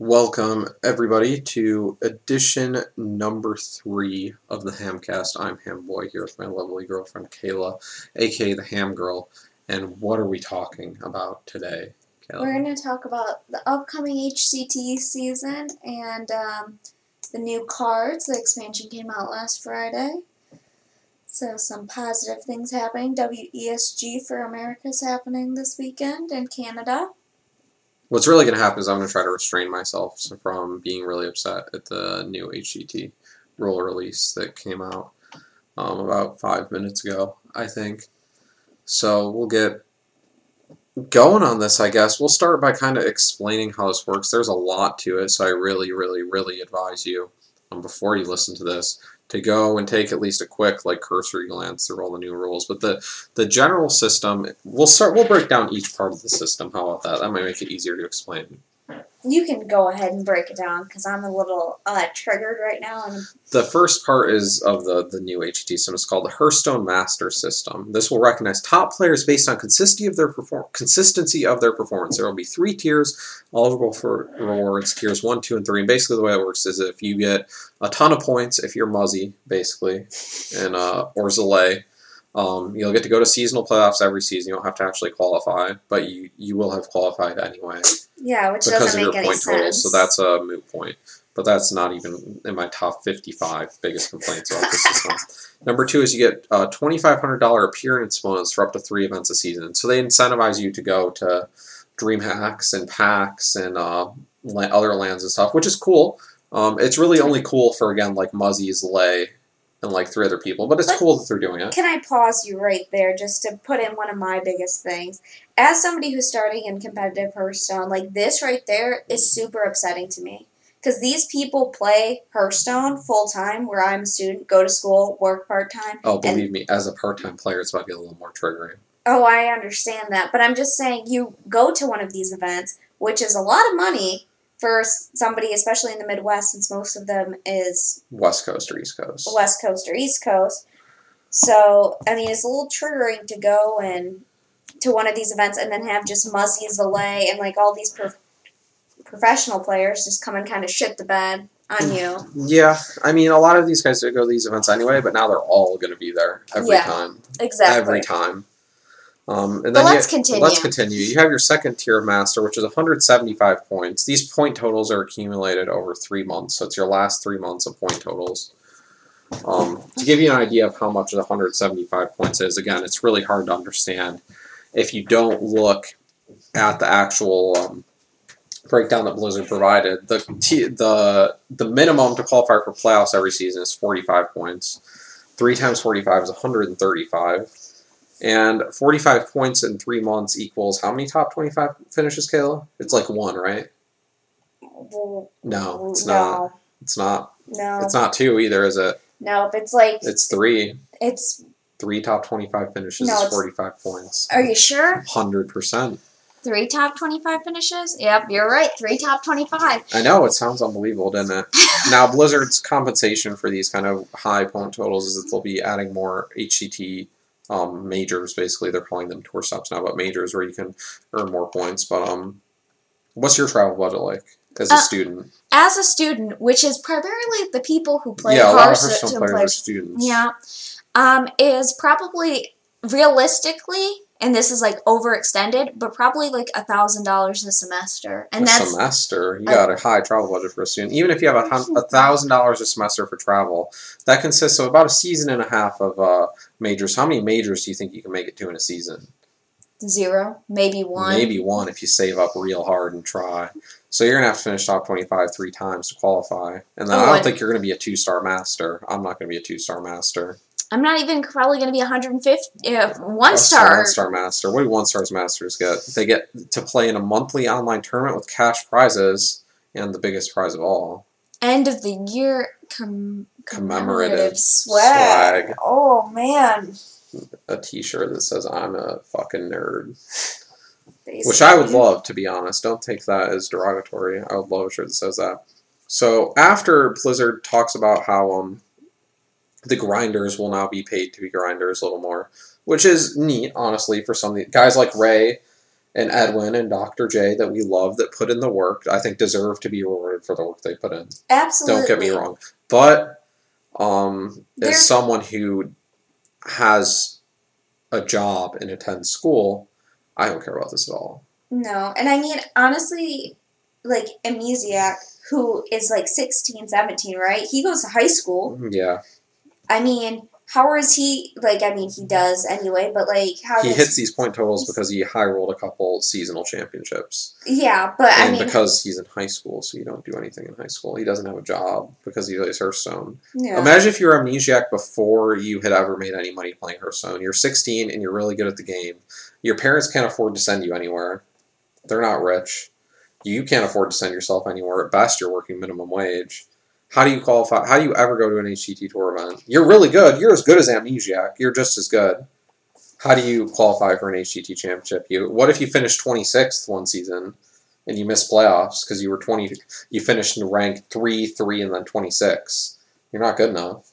Welcome, everybody, to edition number three of the Hamcast. I'm Ham Boy here with my lovely girlfriend Kayla, aka the Ham Girl. And what are we talking about today, Kayla? We're going to talk about the upcoming HCT season and um, the new cards. The expansion came out last Friday. So, some positive things happening. WESG for America is happening this weekend in Canada. What's really going to happen is I'm going to try to restrain myself from being really upset at the new HCT rule release that came out um, about five minutes ago, I think. So we'll get going on this, I guess. We'll start by kind of explaining how this works. There's a lot to it, so I really, really, really advise you um, before you listen to this to go and take at least a quick like cursory glance through all the new rules. But the the general system, we'll start. We'll break down each part of the system. How about that? That might make it easier to explain. You can go ahead and break it down because I'm a little uh, triggered right now. And The first part is of the, the new HCT system. It's called the Hearthstone Master System. This will recognize top players based on consistency of their perform- consistency of their performance. There will be three tiers eligible for rewards: tiers one, two, and three. And basically, the way it works is if you get a ton of points, if you're Muzzy, basically, and uh, or um, you'll get to go to seasonal playoffs every season. You don't have to actually qualify, but you you will have qualified anyway yeah, which because doesn't of your make any point sense. totals. So that's a moot point. But that's not even in my top 55 biggest complaints about the system. Number two is you get a $2,500 appearance bonus for up to three events a season. So they incentivize you to go to dream hacks and packs and uh, other lands and stuff, which is cool. Um, it's really only cool for, again, like Muzzy Zalae and like three other people, but it's But- cool that they're doing it. Can I pause you right there just to put in one of my biggest things? As somebody who's starting in competitive Hearthstone, like this right there is super upsetting to me. Because these people play Hearthstone full time, where I'm a student, go to school, work part time. Oh, believe me, as a part time player, it's about to get a little more triggering. Oh, I understand that. But I'm just saying, you go to one of these events, which is a lot of money for somebody, especially in the Midwest, since most of them is West Coast or East Coast. West Coast or East Coast. So, I mean, it's a little triggering to go and to one of these events and then have just Muzzy Zalae and like all these prof- professional players just come and kind of shit the bed on you. Yeah, I mean, a lot of these guys go to these events anyway, but now they're all going to be there every Yeah, time. Exactly. Every time. Um, and But then let's you, continue. Let's continue. You have your second tier of master, which is 175 points. These point totals are accumulated over three months, so it's your last three months of point totals. Um, to give you an idea of how much the 175 points is, again, it's really hard to understand if you don't look at the actual um, breakdown that Blizzard provided. The t- the the minimum to qualify for playoffs every season is 45 points. Three times 45 is 135. And 45 points in three months equals how many top 25 finishes, Kayla? It's like one, right? No, it's not. It's not. No. It's not two either, is it? No, It's like It's three. it's. Three top 25 finishes No, is it's- 45 points. Are you sure? 100%. Three top twenty-five finishes. Yep, you're right. Three top twenty-five. I know, it sounds unbelievable, doesn't it? now, Blizzard's compensation for these kind of high point totals is that they'll be adding more HCT um, majors. Basically, they're calling them tour stops now, but majors where you can earn more points. But um, what's your travel budget like as a Uh, student? As a student, which is primarily the people who play yeah, a lot of Hearthstone Hearthstone players are students. Yeah. Um, is probably realistically, and this is like overextended, but probably like a thousand dollars a semester. And a that's semester, you got a high travel budget for a student. Even if you have a thousand dollars a semester for travel, that consists of about a season and a half of uh, majors. How many majors do you think you can make it to in a season? zero, maybe one. Maybe one if you save up real hard and try. So you're gonna have to finish top twenty-five three times to qualify, and then Oh, I don't think you're gonna be a two-star master. I'm not gonna be a two-star master. I'm not even probably going to be 150, uh, one star. one-star master. What do one-stars masters get? They get to play in a monthly online tournament with cash prizes and the biggest prize of all, End of the year com- Commemorative swag. swag. Oh man. a T-shirt that says "I'm a fucking nerd," Basically. which I would love to be honest. Don't take that as derogatory. I would love a shirt that says that. So after Blizzard talks about how um the grinders will now be paid to be grinders a little more, which is neat, honestly, for some of the guys like Ray and Edwin and Dr. J that we love that put in the work, I think deserve to be rewarded for the work they put in. Absolutely. Don't get me wrong. But um, as someone who has a job and attends school, I don't care about this at all. No, and I mean honestly, like Amnesiac, who is like 16, 17, right? He goes to high school. Yeah. I mean, how is he? Like, I mean, he does anyway, but like, how He hits these point totals because he high rolled a couple seasonal championships. yeah, but I mean, because he's in high school, so you don't do anything in high school. He doesn't have a job because he plays Hearthstone. yeah. Imagine if you're amnesiac before you had ever made any money playing Hearthstone. You're 16 and you're really good at the game. Your parents can't afford to send you anywhere. They're not rich. You can't afford to send yourself anywhere. At best, you're working minimum wage. How do you qualify? How do you ever go to an HCT tour event? You're really good. You're as good as amnesiac. You're just as good. How do you qualify for an HCT championship? You what if you finish 26th one season and you miss playoffs because you were 20? You finished in rank three, three, and then 26. You're not good enough.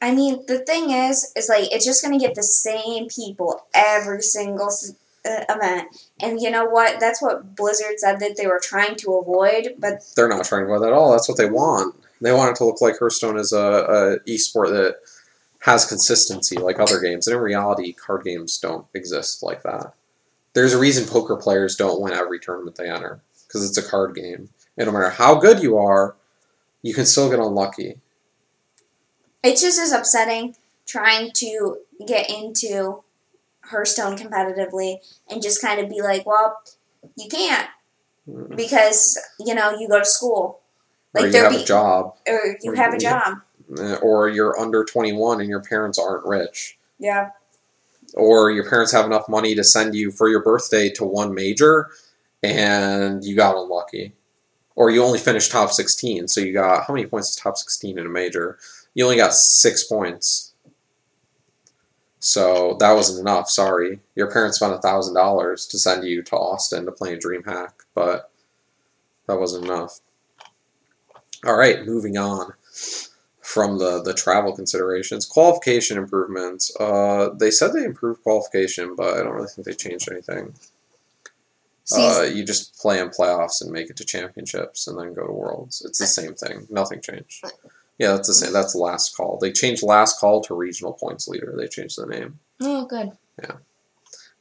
I mean, the thing is, is like it's just gonna get the same people every single uh, event, and you know what? That's what Blizzard said that they were trying to avoid. But They're not trying to avoid that at all. That's what they want. They want it to look like Hearthstone is a, a esport that has consistency like other games. And in reality, card games don't exist like that. There's a reason poker players don't win every tournament they enter because it's a card game. And no matter how good you are, you can still get unlucky. it's just as upsetting trying to get into Hearthstone competitively and just kind of be like, well, you can't because you know you go to school, or you have be a job, or you or have a job. Eh, or you're under 21 and your parents aren't rich. Yeah. or your parents have enough money to send you for your birthday to one major and you got unlucky or you only finished top 16 so you got how many points is top 16 in a major you only got six points so that wasn't enough sorry your parents spent a thousand dollars to send you to austin to play a dream hack but that wasn't enough all right moving on from the, the travel considerations. Qualification improvements. Uh, they said they improved qualification, but I don't really think they changed anything. Uh, you just play in playoffs and make it to championships and then go to worlds. It's the same thing. Nothing changed. Yeah, that's the same. That's last call. They changed last call to regional points leader. They changed the name. oh, good. Yeah.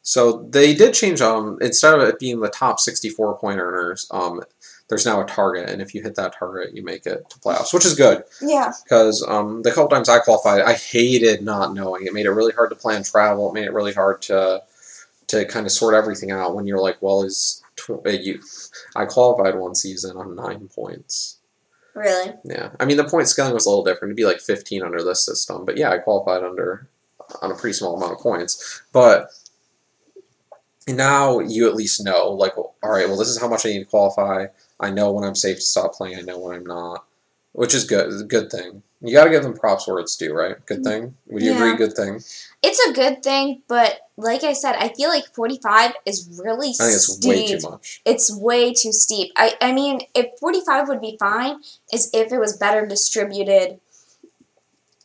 So they did change um instead of it being the top 64 point earners, um there's now a target and if you hit that target you make it to playoffs, which is good. Yeah. because um, the couple times I qualified, I hated not knowing. It made it really hard to plan travel. It made it really hard to to kind of sort everything out. When you're like, well, is tw- uh, you? I qualified one season on nine points. Really. Yeah, I mean the point scaling was a little different. It'd be like 15 under this system, but yeah, I qualified under on a pretty small amount of points. But now you at least know, like, all right, well, this is how much I need to qualify. I know when I'm safe to stop playing. I know when I'm not, which is good. It's a good thing. You got to give them props where it's due, right? Good thing. Would you Mm-hmm. Yeah. agree? Good thing. It's a good thing, but like I said, I feel like 45 is really I think it's steep. way too much. It's way too steep. I, I mean, if 45 would be fine, is if it was better distributed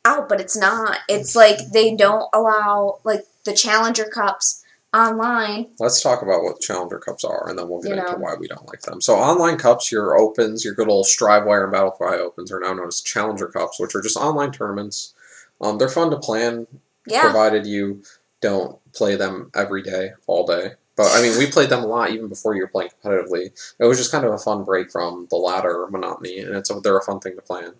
out, but it's not. It's like they don't allow, like, the Challenger Cups online. Let's talk about what Challenger Cups are, and then we'll get You into know. why we don't like them. So, online cups, your opens, your good old Strivewire and Battlefy opens, are now known as Challenger Cups, which are just online tournaments. Um, they're fun to plan, Yeah. provided you don't play them every day, all day. But I mean, we played them a lot even before you were playing competitively. It was just kind of a fun break from the ladder monotony, and it's a, they're a fun thing to plan.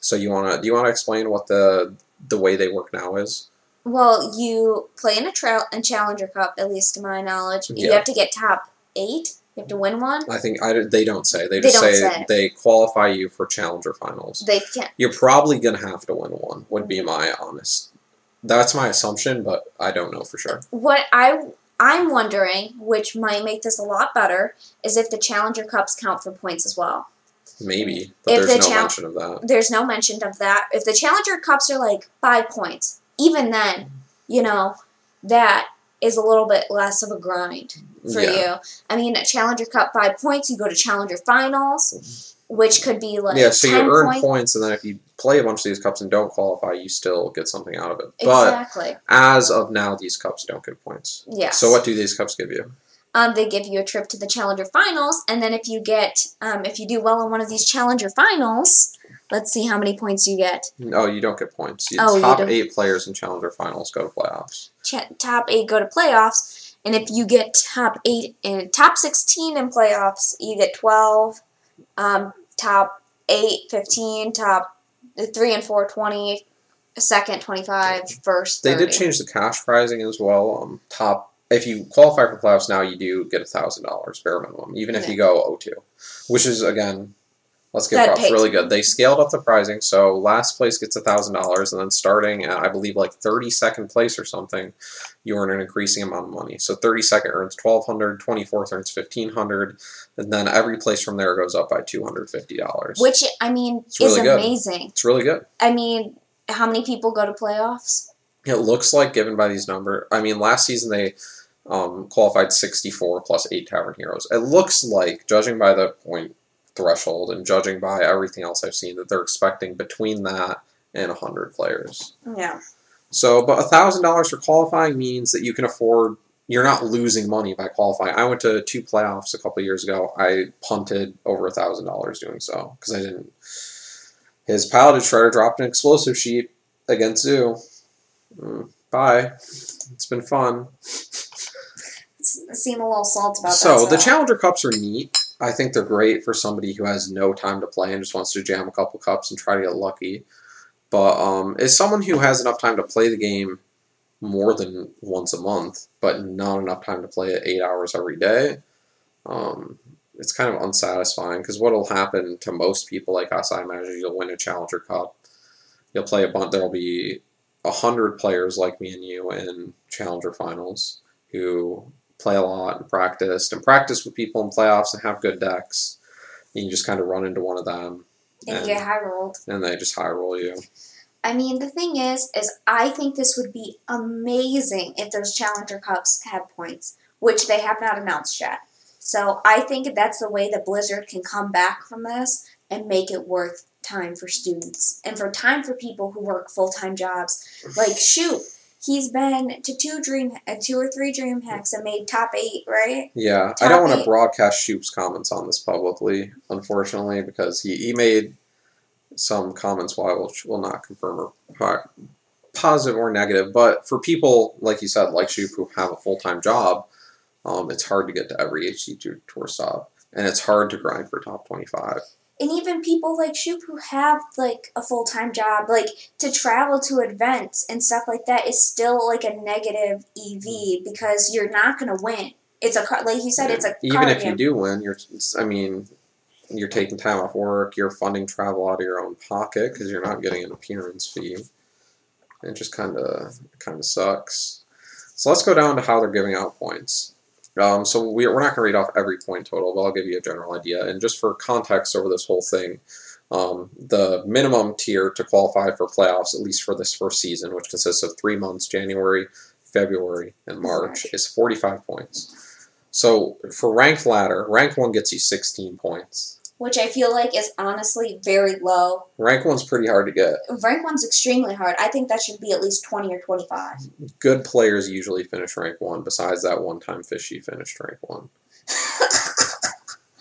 So, you wanna do you wanna explain what the the way they work now is? Well, you play in a trail and Challenger Cup, at least to my knowledge. You Yeah. have to get top eight. You have to win one. I think I, they don't say. They They just don't say, say. they qualify you for challenger finals. They can't. You're probably gonna have to win one. Would be my honest. That's my assumption, but I don't know for sure. What I I'm wondering, which might make this a lot better, is if the Challenger Cups count for points as well. Maybe, but If there's the no chal- mention of that. There's no mention of that. If the Challenger Cups are like five points, even then, you know, that is a little bit less of a grind for yeah. you. I mean, a Challenger Cup five points, you go to Challenger Finals, which could be like yeah, so you earn points. points, and then if you play a bunch of these cups and don't qualify, you still get something out of it. But Exactly. as of now, these cups don't give points. Yeah. So what do these cups give you? um, they give you a trip to the Challenger Finals, and then if you get um, if you do well in one of these Challenger Finals, let's see how many points you get. No, you don't get points. You, Oh, top eight players in Challenger finals go to playoffs. Ch- top eight go to playoffs, and if you get top eight and top sixteen in playoffs, you get twelve. Um, top eight, 15, top three and four, 20, second, 25, first, They did change the cash pricing as well. Um, top if you qualify for playoffs now, you do get a thousand dollars bare minimum, even if you go 0-2, which is again, let's give That props really good. They scaled up the pricing, so last place gets a thousand dollars, and then starting at I believe like thirty second place or something, you earn an increasing amount of money. So thirty second earns twelve hundred, twenty fourth earns fifteen hundred, and then every place from there goes up by two hundred fifty dollars. Which, I mean, It's is really amazing. It's really good. I mean, how many people go to playoffs? It looks like, given by these numbers, I mean, last season they um, qualified 64 plus 8 Tavern Heroes. It looks like, judging by the point threshold and judging by everything else I've seen, that they're expecting between that and 100 players. Yeah. So, but $1,000 for qualifying means that you can afford, you're not losing money by qualifying. I went to two playoffs a couple years ago. I punted over $1,000 doing so because I didn't. His Piloted Shredder dropped an Explosive Sheep against Zoo. Mm, bye. It's been fun. Seem a little salt about So that. So the Challenger Cups are neat. I think they're great for somebody who has no time to play and just wants to jam a couple cups and try to get lucky. But um, as someone who has enough time to play the game more than once a month, but not enough time to play it eight hours every day, um, it's kind of unsatisfying. Because what will happen to most people like us, I imagine, you'll win a Challenger Cup. You'll play a bunch. There'll be a hundred players like me and you in Challenger finals who play a lot and practiced and practice with people in playoffs and have good decks. You just kind of run into one of them and and- you get high rolled. and they just high roll you. I mean, the thing is, is I think this would be amazing if those Challenger Cups had points, which they have not announced yet. So I think that's the way that Blizzard can come back from this and make it worth time for students and for time for people who work full time jobs. Like, shoot, he's been to two dream, uh, two or three dream hacks and made top eight, right? Yeah, I don't want to broadcast Shoop's comments on this publicly, unfortunately, because he, he made some comments while I will, not confirm or positive or negative. But for people, like you said, like Shoop, who have a full time job, um, it's hard to get to every HCT tour stop. And it's hard to grind for top 25. And even people like Shoop who have like a full time job, like to travel to events and stuff like that is still like a negative EV mm-hmm. because you're not gonna win. It's a car, like you said, it's a even if game. you do win, you're. I mean, you're taking time off work. You're funding travel out of your own pocket because you're not getting an appearance fee. It just kind of kind of sucks. So let's go down to how they're giving out points. Um, so we, we're not going to read off every point total, but I'll give you a general idea. And just for context over this whole thing, um, the minimum tier to qualify for playoffs, at least for this first season, which consists of three months January, February, and March, is 45 points. So for ranked ladder, rank one gets you 16 points. Which I feel like is honestly very low. Rank one's pretty hard to get. Rank one's extremely hard. I think that should be at least twenty or twenty five. Good players usually finish rank one, besides that one time Fishy finished rank one.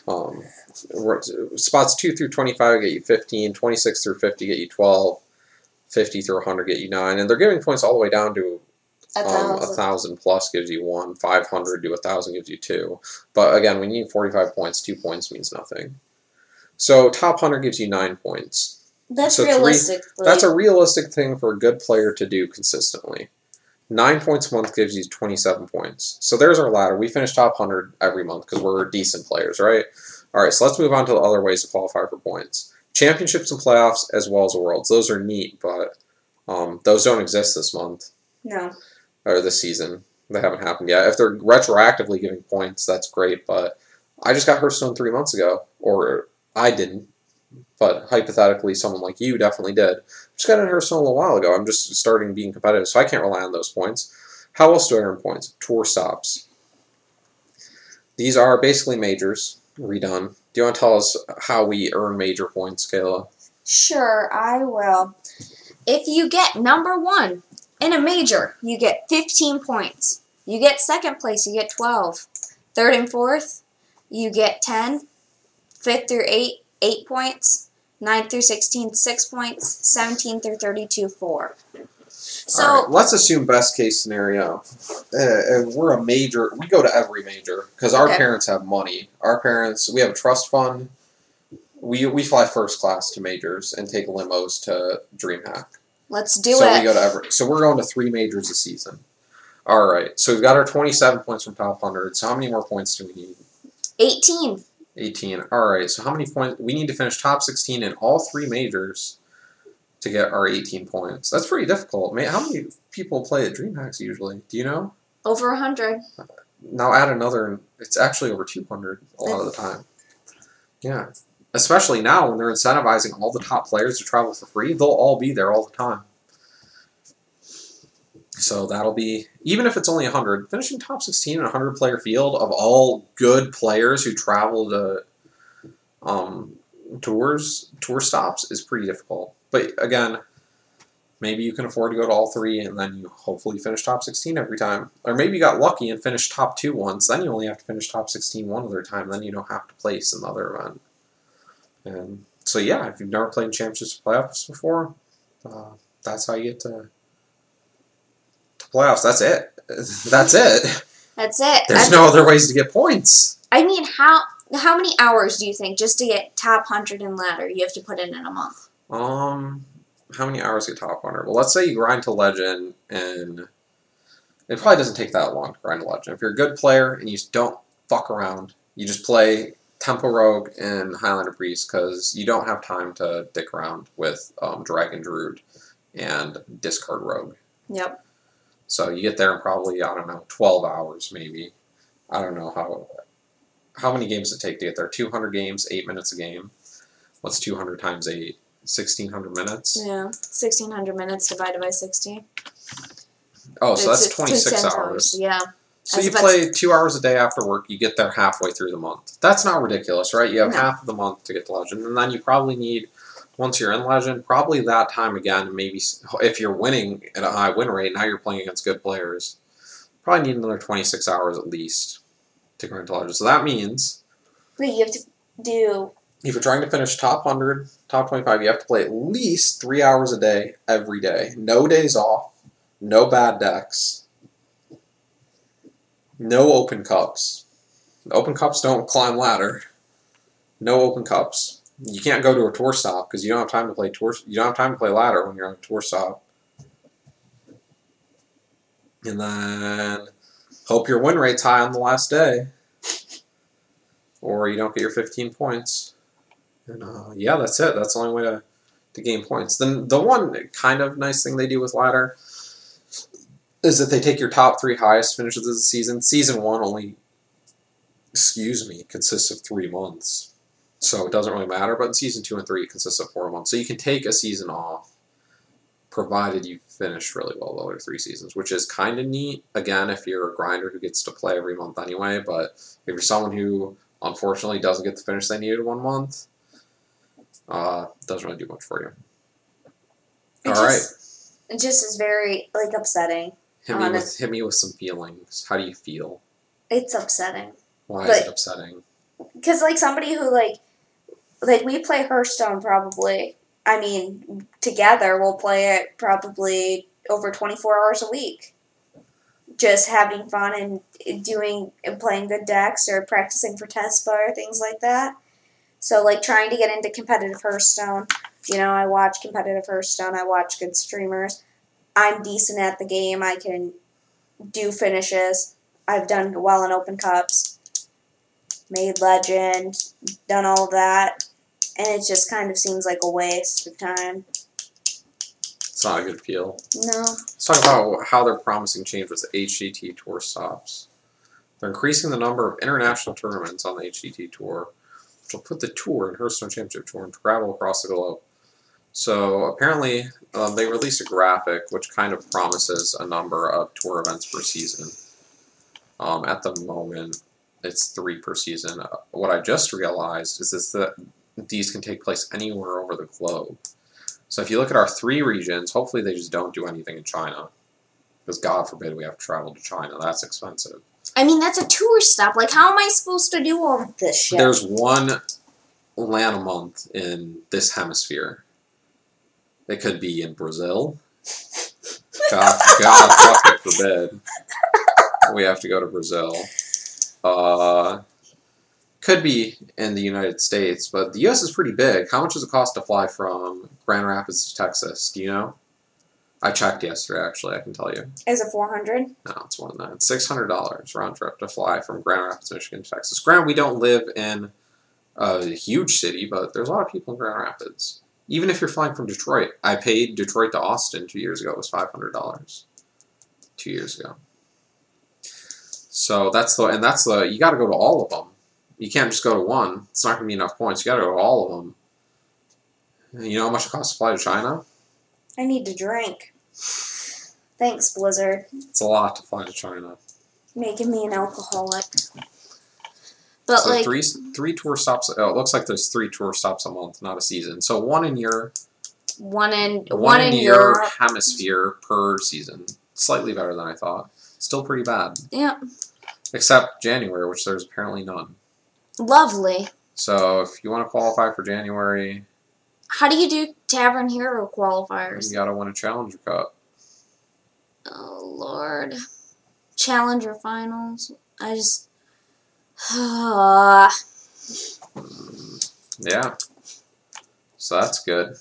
Um, spots 2 through 25 get you 15, 26 through 50 get you 12, 50 through 100 get you 9, and they're giving points all the way down to A um, a thousand. thousand plus gives you one, 500 to a thousand gives you two. But again, when you need 45 points, two points means nothing. So top 100 gives you nine points. That's so realistic. That's a realistic thing for a good player to do consistently. Nine points a month gives you 27 points. So there's our ladder. We finish top 100 every month because we're decent players, right? All right, so let's move on to the other ways to qualify for points. Championships and playoffs, as well as worlds. Those are neat, but um, those don't exist this month no. or this season. They haven't happened yet. If they're retroactively giving points, that's great, but I just got Hearthstone three months ago, or I didn't, but hypothetically, someone like you definitely did. Just got in Hearthstone a while ago. I'm just starting being competitive, so I can't rely on those points. How else do I earn points? Tour stops. These are basically majors redone. Do you want to tell us how we earn major points, Kayla? Sure, I will. If you get number one in a major, you get 15 points. You get second place, you get 12. Third and fourth, you get 10. Fifth through 8, 8 points. 9 through 16, 6 points. 17 through 32, 4. So, right, let's assume best case scenario. Uh, we're a major. We go to every major because our Okay. parents have money. Our parents. We have a trust fund. We we fly first class to majors and take limos to DreamHack. let's do so it. So we go to every. So we're going to three majors a season. All right. So we've got our twenty-seven points from top hundred. So how many more points do we need? 18. 18. All right. So how many points? We need to finish top 16 in all three majors to get our 18 points. That's pretty difficult. Man, how many people play at DreamHacks usually? Do you know? Over 100. Now add another. It's actually over 200 a lot of the time. Yeah. Especially now when they're incentivizing all the top players to travel for free, they'll all be there all the time. So that'll be even if it's only 100, finishing top 16 in a 100 player field of all good players who travel to um, tours tour stops is pretty difficult. But again, maybe you can afford to go to all three and then you hopefully finish top 16 every time. Or maybe you got lucky and finished top 2 once, then you only have to finish top 16 one other time, then you don't have to place in the other event. And so yeah, if you've never played in championships playoffs before, uh, that's how you get to playoffs. That's it. That's it. That's it. There's I, no other ways to get points. I mean, how how many hours do you think just to get top 100 and ladder you have to put in in a month? Um, how many hours get top hundred? Well, let's say you grind to legend, and it probably doesn't take that long to grind to legend. If you're a good player and you just don't fuck around, you just play Tempo Rogue and Highlander Priest because you don't have time to dick around with um, Dragon Druid and Discard Rogue. Yep. So you get there in probably I don't know twelve hours maybe. I don't know how how many games it take to get there. Two hundred games, eight minutes a game. What's two hundred times eight? Sixteen hundred minutes. Yeah. 1600 minutes divided by 60. Oh, so It's- that's it's twenty six 10 hours. Yeah. So you play two hours a day after work. You get there halfway through the month. That's not ridiculous, right? You have No. half of the month to get to legend, and then you probably need once you're in legend, probably that time again. Maybe if you're winning at a high win rate, now you're playing against good players. Probably need another twenty six hours at least to grind to legend. So that means Wait, you have to do. if you're trying to finish top 100, top 25, you have to play at least three hours a day every day. No days off, no bad decks, no open cups. Open cups don't climb ladder. No open cups. You can't go to a tour stop because you don't have time to play tour. You don't have time to play ladder when you're on a tour stop. And then hope your win rate's high on the last day, or you don't get your 15 points. And uh, yeah, that's it. That's the only way to, to gain points. Then the one kind of nice thing they do with ladder is that they take your top three highest finishes of the season. Season one only, excuse me, consists of three months, so it doesn't really matter. But in season two and three, it consists of four months. So you can take a season off, provided you finish really well the other three seasons, which is kind of neat. Again, if you're a grinder who gets to play every month anyway, but if you're someone who unfortunately doesn't get the finish they needed one month, uh, doesn't really do much for you. All right, It just is very like upsetting. hit me with hit me with some feelings. How do you feel? It's upsetting Why is it upsetting? because like somebody who like like we play Hearthstone probably. I mean, together we'll play it probably over twenty four hours a week. Just having fun and doing and playing good decks or practicing for Tespa things like that. So like trying to get into competitive Hearthstone. You know, I watch competitive Hearthstone. I watch good streamers. I'm decent at the game. I can do finishes. I've done well in open cups. Made legend, done all that, and it just kind of seems like a waste of time. It's not a good feel. No. Let's talk about how they're promising change with the HCT Tour stops. They're increasing the number of international tournaments on the HCT Tour, which will put the tour and Hearthstone Championship Tour in travel across the globe. So apparently, um, they released a graphic which kind of promises a number of tour events per season. Um, at the moment, it's three per season. Uh, what I just realized is this, that these can take place anywhere over the globe. So if you look at our three regions, hopefully they just don't do anything in China. Because God forbid we have to travel to China. That's expensive. I mean, that's a tour stop. Like, how am I supposed to do all of this shit? There's one land a month in this hemisphere. It could be in Brazil. God, God fucking forbid. We have to go to Brazil. Uh, could be in the United States, but the U.S. is pretty big. How much does it cost to fly from Grand Rapids to Texas? Do you know? I checked yesterday, actually. I can tell you. Is it 400? No, it's more than that. It's six hundred dollars round trip to fly from Grand Rapids, Michigan to Texas. Granted, we don't live in a huge city, but there's a lot of people in Grand Rapids. Even if you're flying from Detroit, I paid Detroit to Austin two years ago. It was five hundred dollars. Two years ago. So that's the and that's the you got to go to all of them. You can't just go to one. It's not going to be enough points. You got to go to all of them. You know how much it costs to fly to China? I need to drink. Thanks, Blizzard. It's a lot to fly to China. Making me an alcoholic. But, so like, three three tour stops. Oh, it looks like there's three tour stops a month, not a season. So one in your one in, one, one in, in your Europe. hemisphere per season. Slightly better than I thought. Still pretty bad, Yeah. except January, which there's apparently none. Lovely. So if you want to qualify for January, How do you do Tavern Hero qualifiers? you got to win a Challenger Cup. Oh, Lord. Challenger finals. I just. Ah. Yeah. So that's good.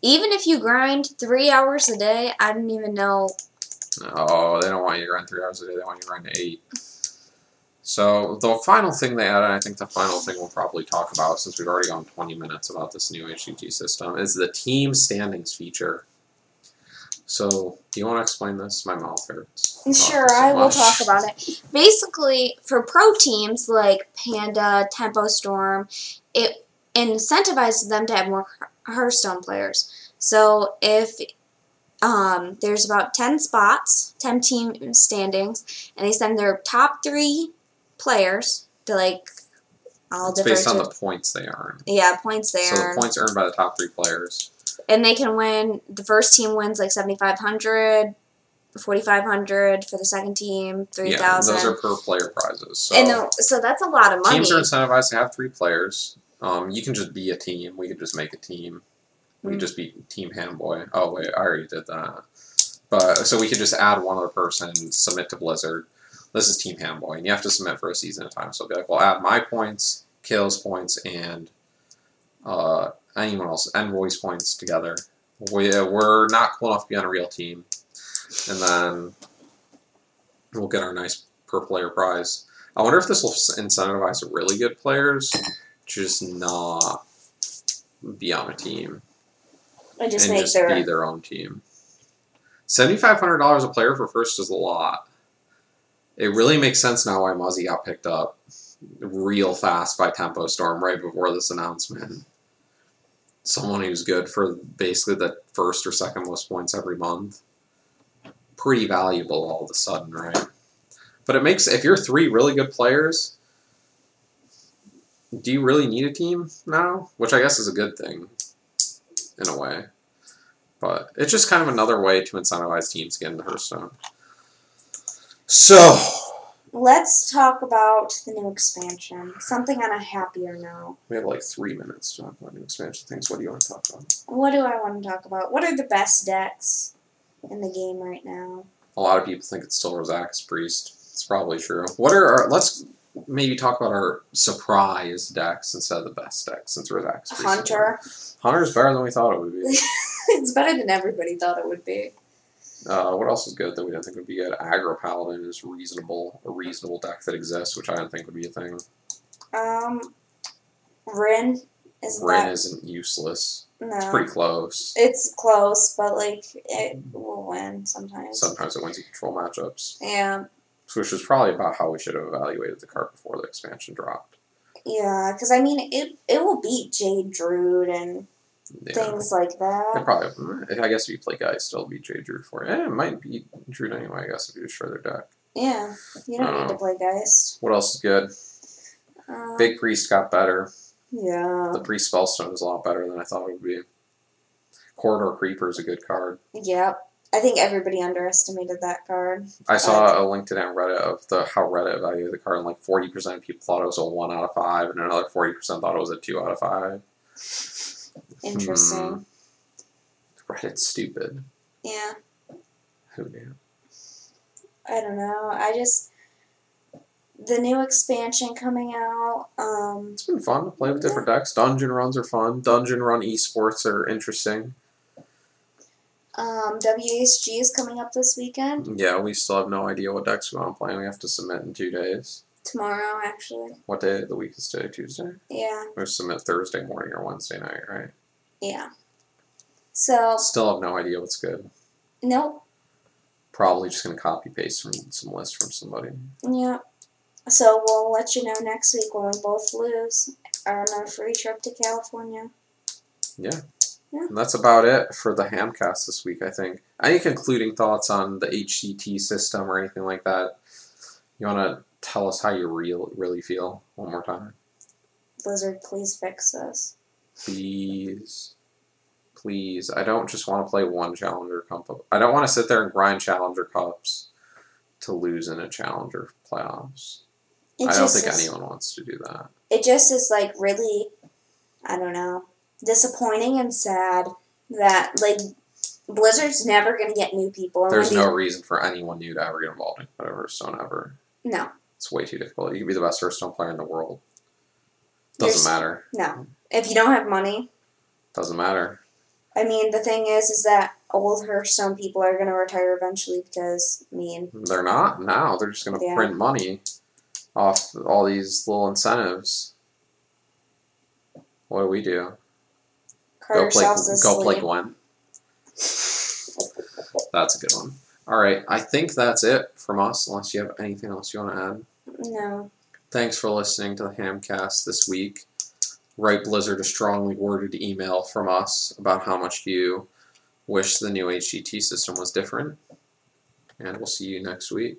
Even if you grind three hours a day, I don't even know. Oh, they don't want you to grind three hours a day. They want you to grind eight. So the final thing they added, I think the final thing we'll probably talk about, since we've already gone 20 minutes about this new HCT system, is the team standings feature. So, do you want to explain this? My mouth hurts. Sure, so I will talk about it. Basically, for pro teams like Panda, Tempo Storm, it incentivizes them to have more Hearthstone players. So if um, there's about 10 spots, 10 team standings, and they send their top three players to like all It's different based on the points they earn. yeah points they so earn, So the points earned by the top three players. and they can win. The first team wins like 7,500. 4500 for the second team, 3000 Yeah, 3000 those are per player prizes. So and the, so that's a lot of money. teams are incentivized to have three players. Um, you can just be a team. We could just make a team. We Mm. could just be Team Ham Boy. Oh wait, I already did that. But so we could just add one other person, submit to Blizzard. This is Team Ham Boy, and you have to submit for a season at a time. So it'll be like, well, add my points, Kale's points, and uh, anyone else, Envoy's points together. We, we're not cool enough to be on a real team, and then we'll get our nice per player prize. I wonder if this will incentivize really good players to just not be on a team and just and make just their be their own team. Seventy five hundred dollars a player for first is a lot. It really makes sense now why Muzzy got picked up real fast by Tempo Storm right before this announcement. Someone who's good for basically the first or second most points every month. Pretty valuable all of a sudden, right? But it makes if you're three really good players, do you really need a team now? Which I guess is a good thing in a way. But it's just kind of another way to incentivize teams to get into Hearthstone. So, Let's talk about the new expansion. Something on a happier note. we have like three minutes to talk about new expansion things. What do you want to talk about? What do I want to talk about? What are the best decks in the game right now? A lot of people think it's still Razakus Priest. It's probably true. What are our, let's maybe talk about our surprise decks instead of the best decks since Razakus Priest. Hunter. Hunter's better than we thought it would be. it's better than everybody thought it would be. Uh, what else is good that we didn't think would be good? Aggro Paladin is reasonable, a reasonable deck that exists, which I didn't think would be a thing. Um, Rin is Rin not. isn't useless. no, It's pretty close. It's close, but like it will win sometimes. Sometimes it wins you control matchups, yeah, which is probably about how we should have evaluated the card before the expansion dropped. yeah. Because I mean, it it will beat Jade Druid and Yeah. things like that. probably, I guess if you play guys, still be Jade Drew for it. Eh, it might be Drew anyway, I guess, if you destroy their deck. Yeah, you don't need to Uh, play Geist. What else is good? Um, Big Priest got better. Yeah. The Priest Spellstone is a lot better than I thought it would be. Corridor Creeper is a good card. Yep. I think everybody underestimated that card. I saw a link LinkedIn and Reddit of the how Reddit evaluated the card, and like forty percent of people thought it was a one out of five, and another forty percent thought it was a two out of five. Interesting. Hmm. Reddit's stupid. Yeah. Who knew? I don't know. I just the new expansion coming out. Um, It's been fun to play with different decks. Dungeon runs are fun. Dungeon run esports are interesting. um, WHG is coming up this weekend Yeah, we still have no idea what decks we want to play. We have to submit in two days. tomorrow, actually. What day of the week is today? Tuesday. Yeah, We submit Thursday morning or Wednesday night, right? Yeah. So Still have no idea what's good. nope. Probably just gonna copy paste from some list from somebody. Yeah. So we'll let you know next week when we both lose on our free trip to California. Yeah. Yeah. And that's about it for the Hamcast this week, I think. Any concluding thoughts on the HCT system or anything like that? You want to tell us how you real, really feel one more time? Blizzard, please fix this. Please. Please. I don't just want to play one Challenger Cup. I don't want to sit there and grind Challenger Cups to lose in a Challenger playoffs. It I don't think is, anyone wants to do that. It just is like really, I don't know, disappointing and sad that like Blizzard's never gonna get new people. There's no you- reason for anyone new to ever get involved in whatever Hearthstone ever. no, It's way too difficult. You could be the best Hearthstone player in the world. Doesn't There's- matter. no. If you don't have money, Doesn't matter. I mean, the thing is, is that old Hearthstone people are gonna retire eventually because I mean, They're not now. They're just going to Yeah. print money off all these little incentives. What do we do? Go play. Go play. Gwent. That's a good one. All right, I think that's it from us. Unless you have anything else you want to add. No. Thanks for listening to the Hamcast this week. Write Blizzard a strongly worded email from us about how much you wish the new HCT system was different. And we'll see you next week.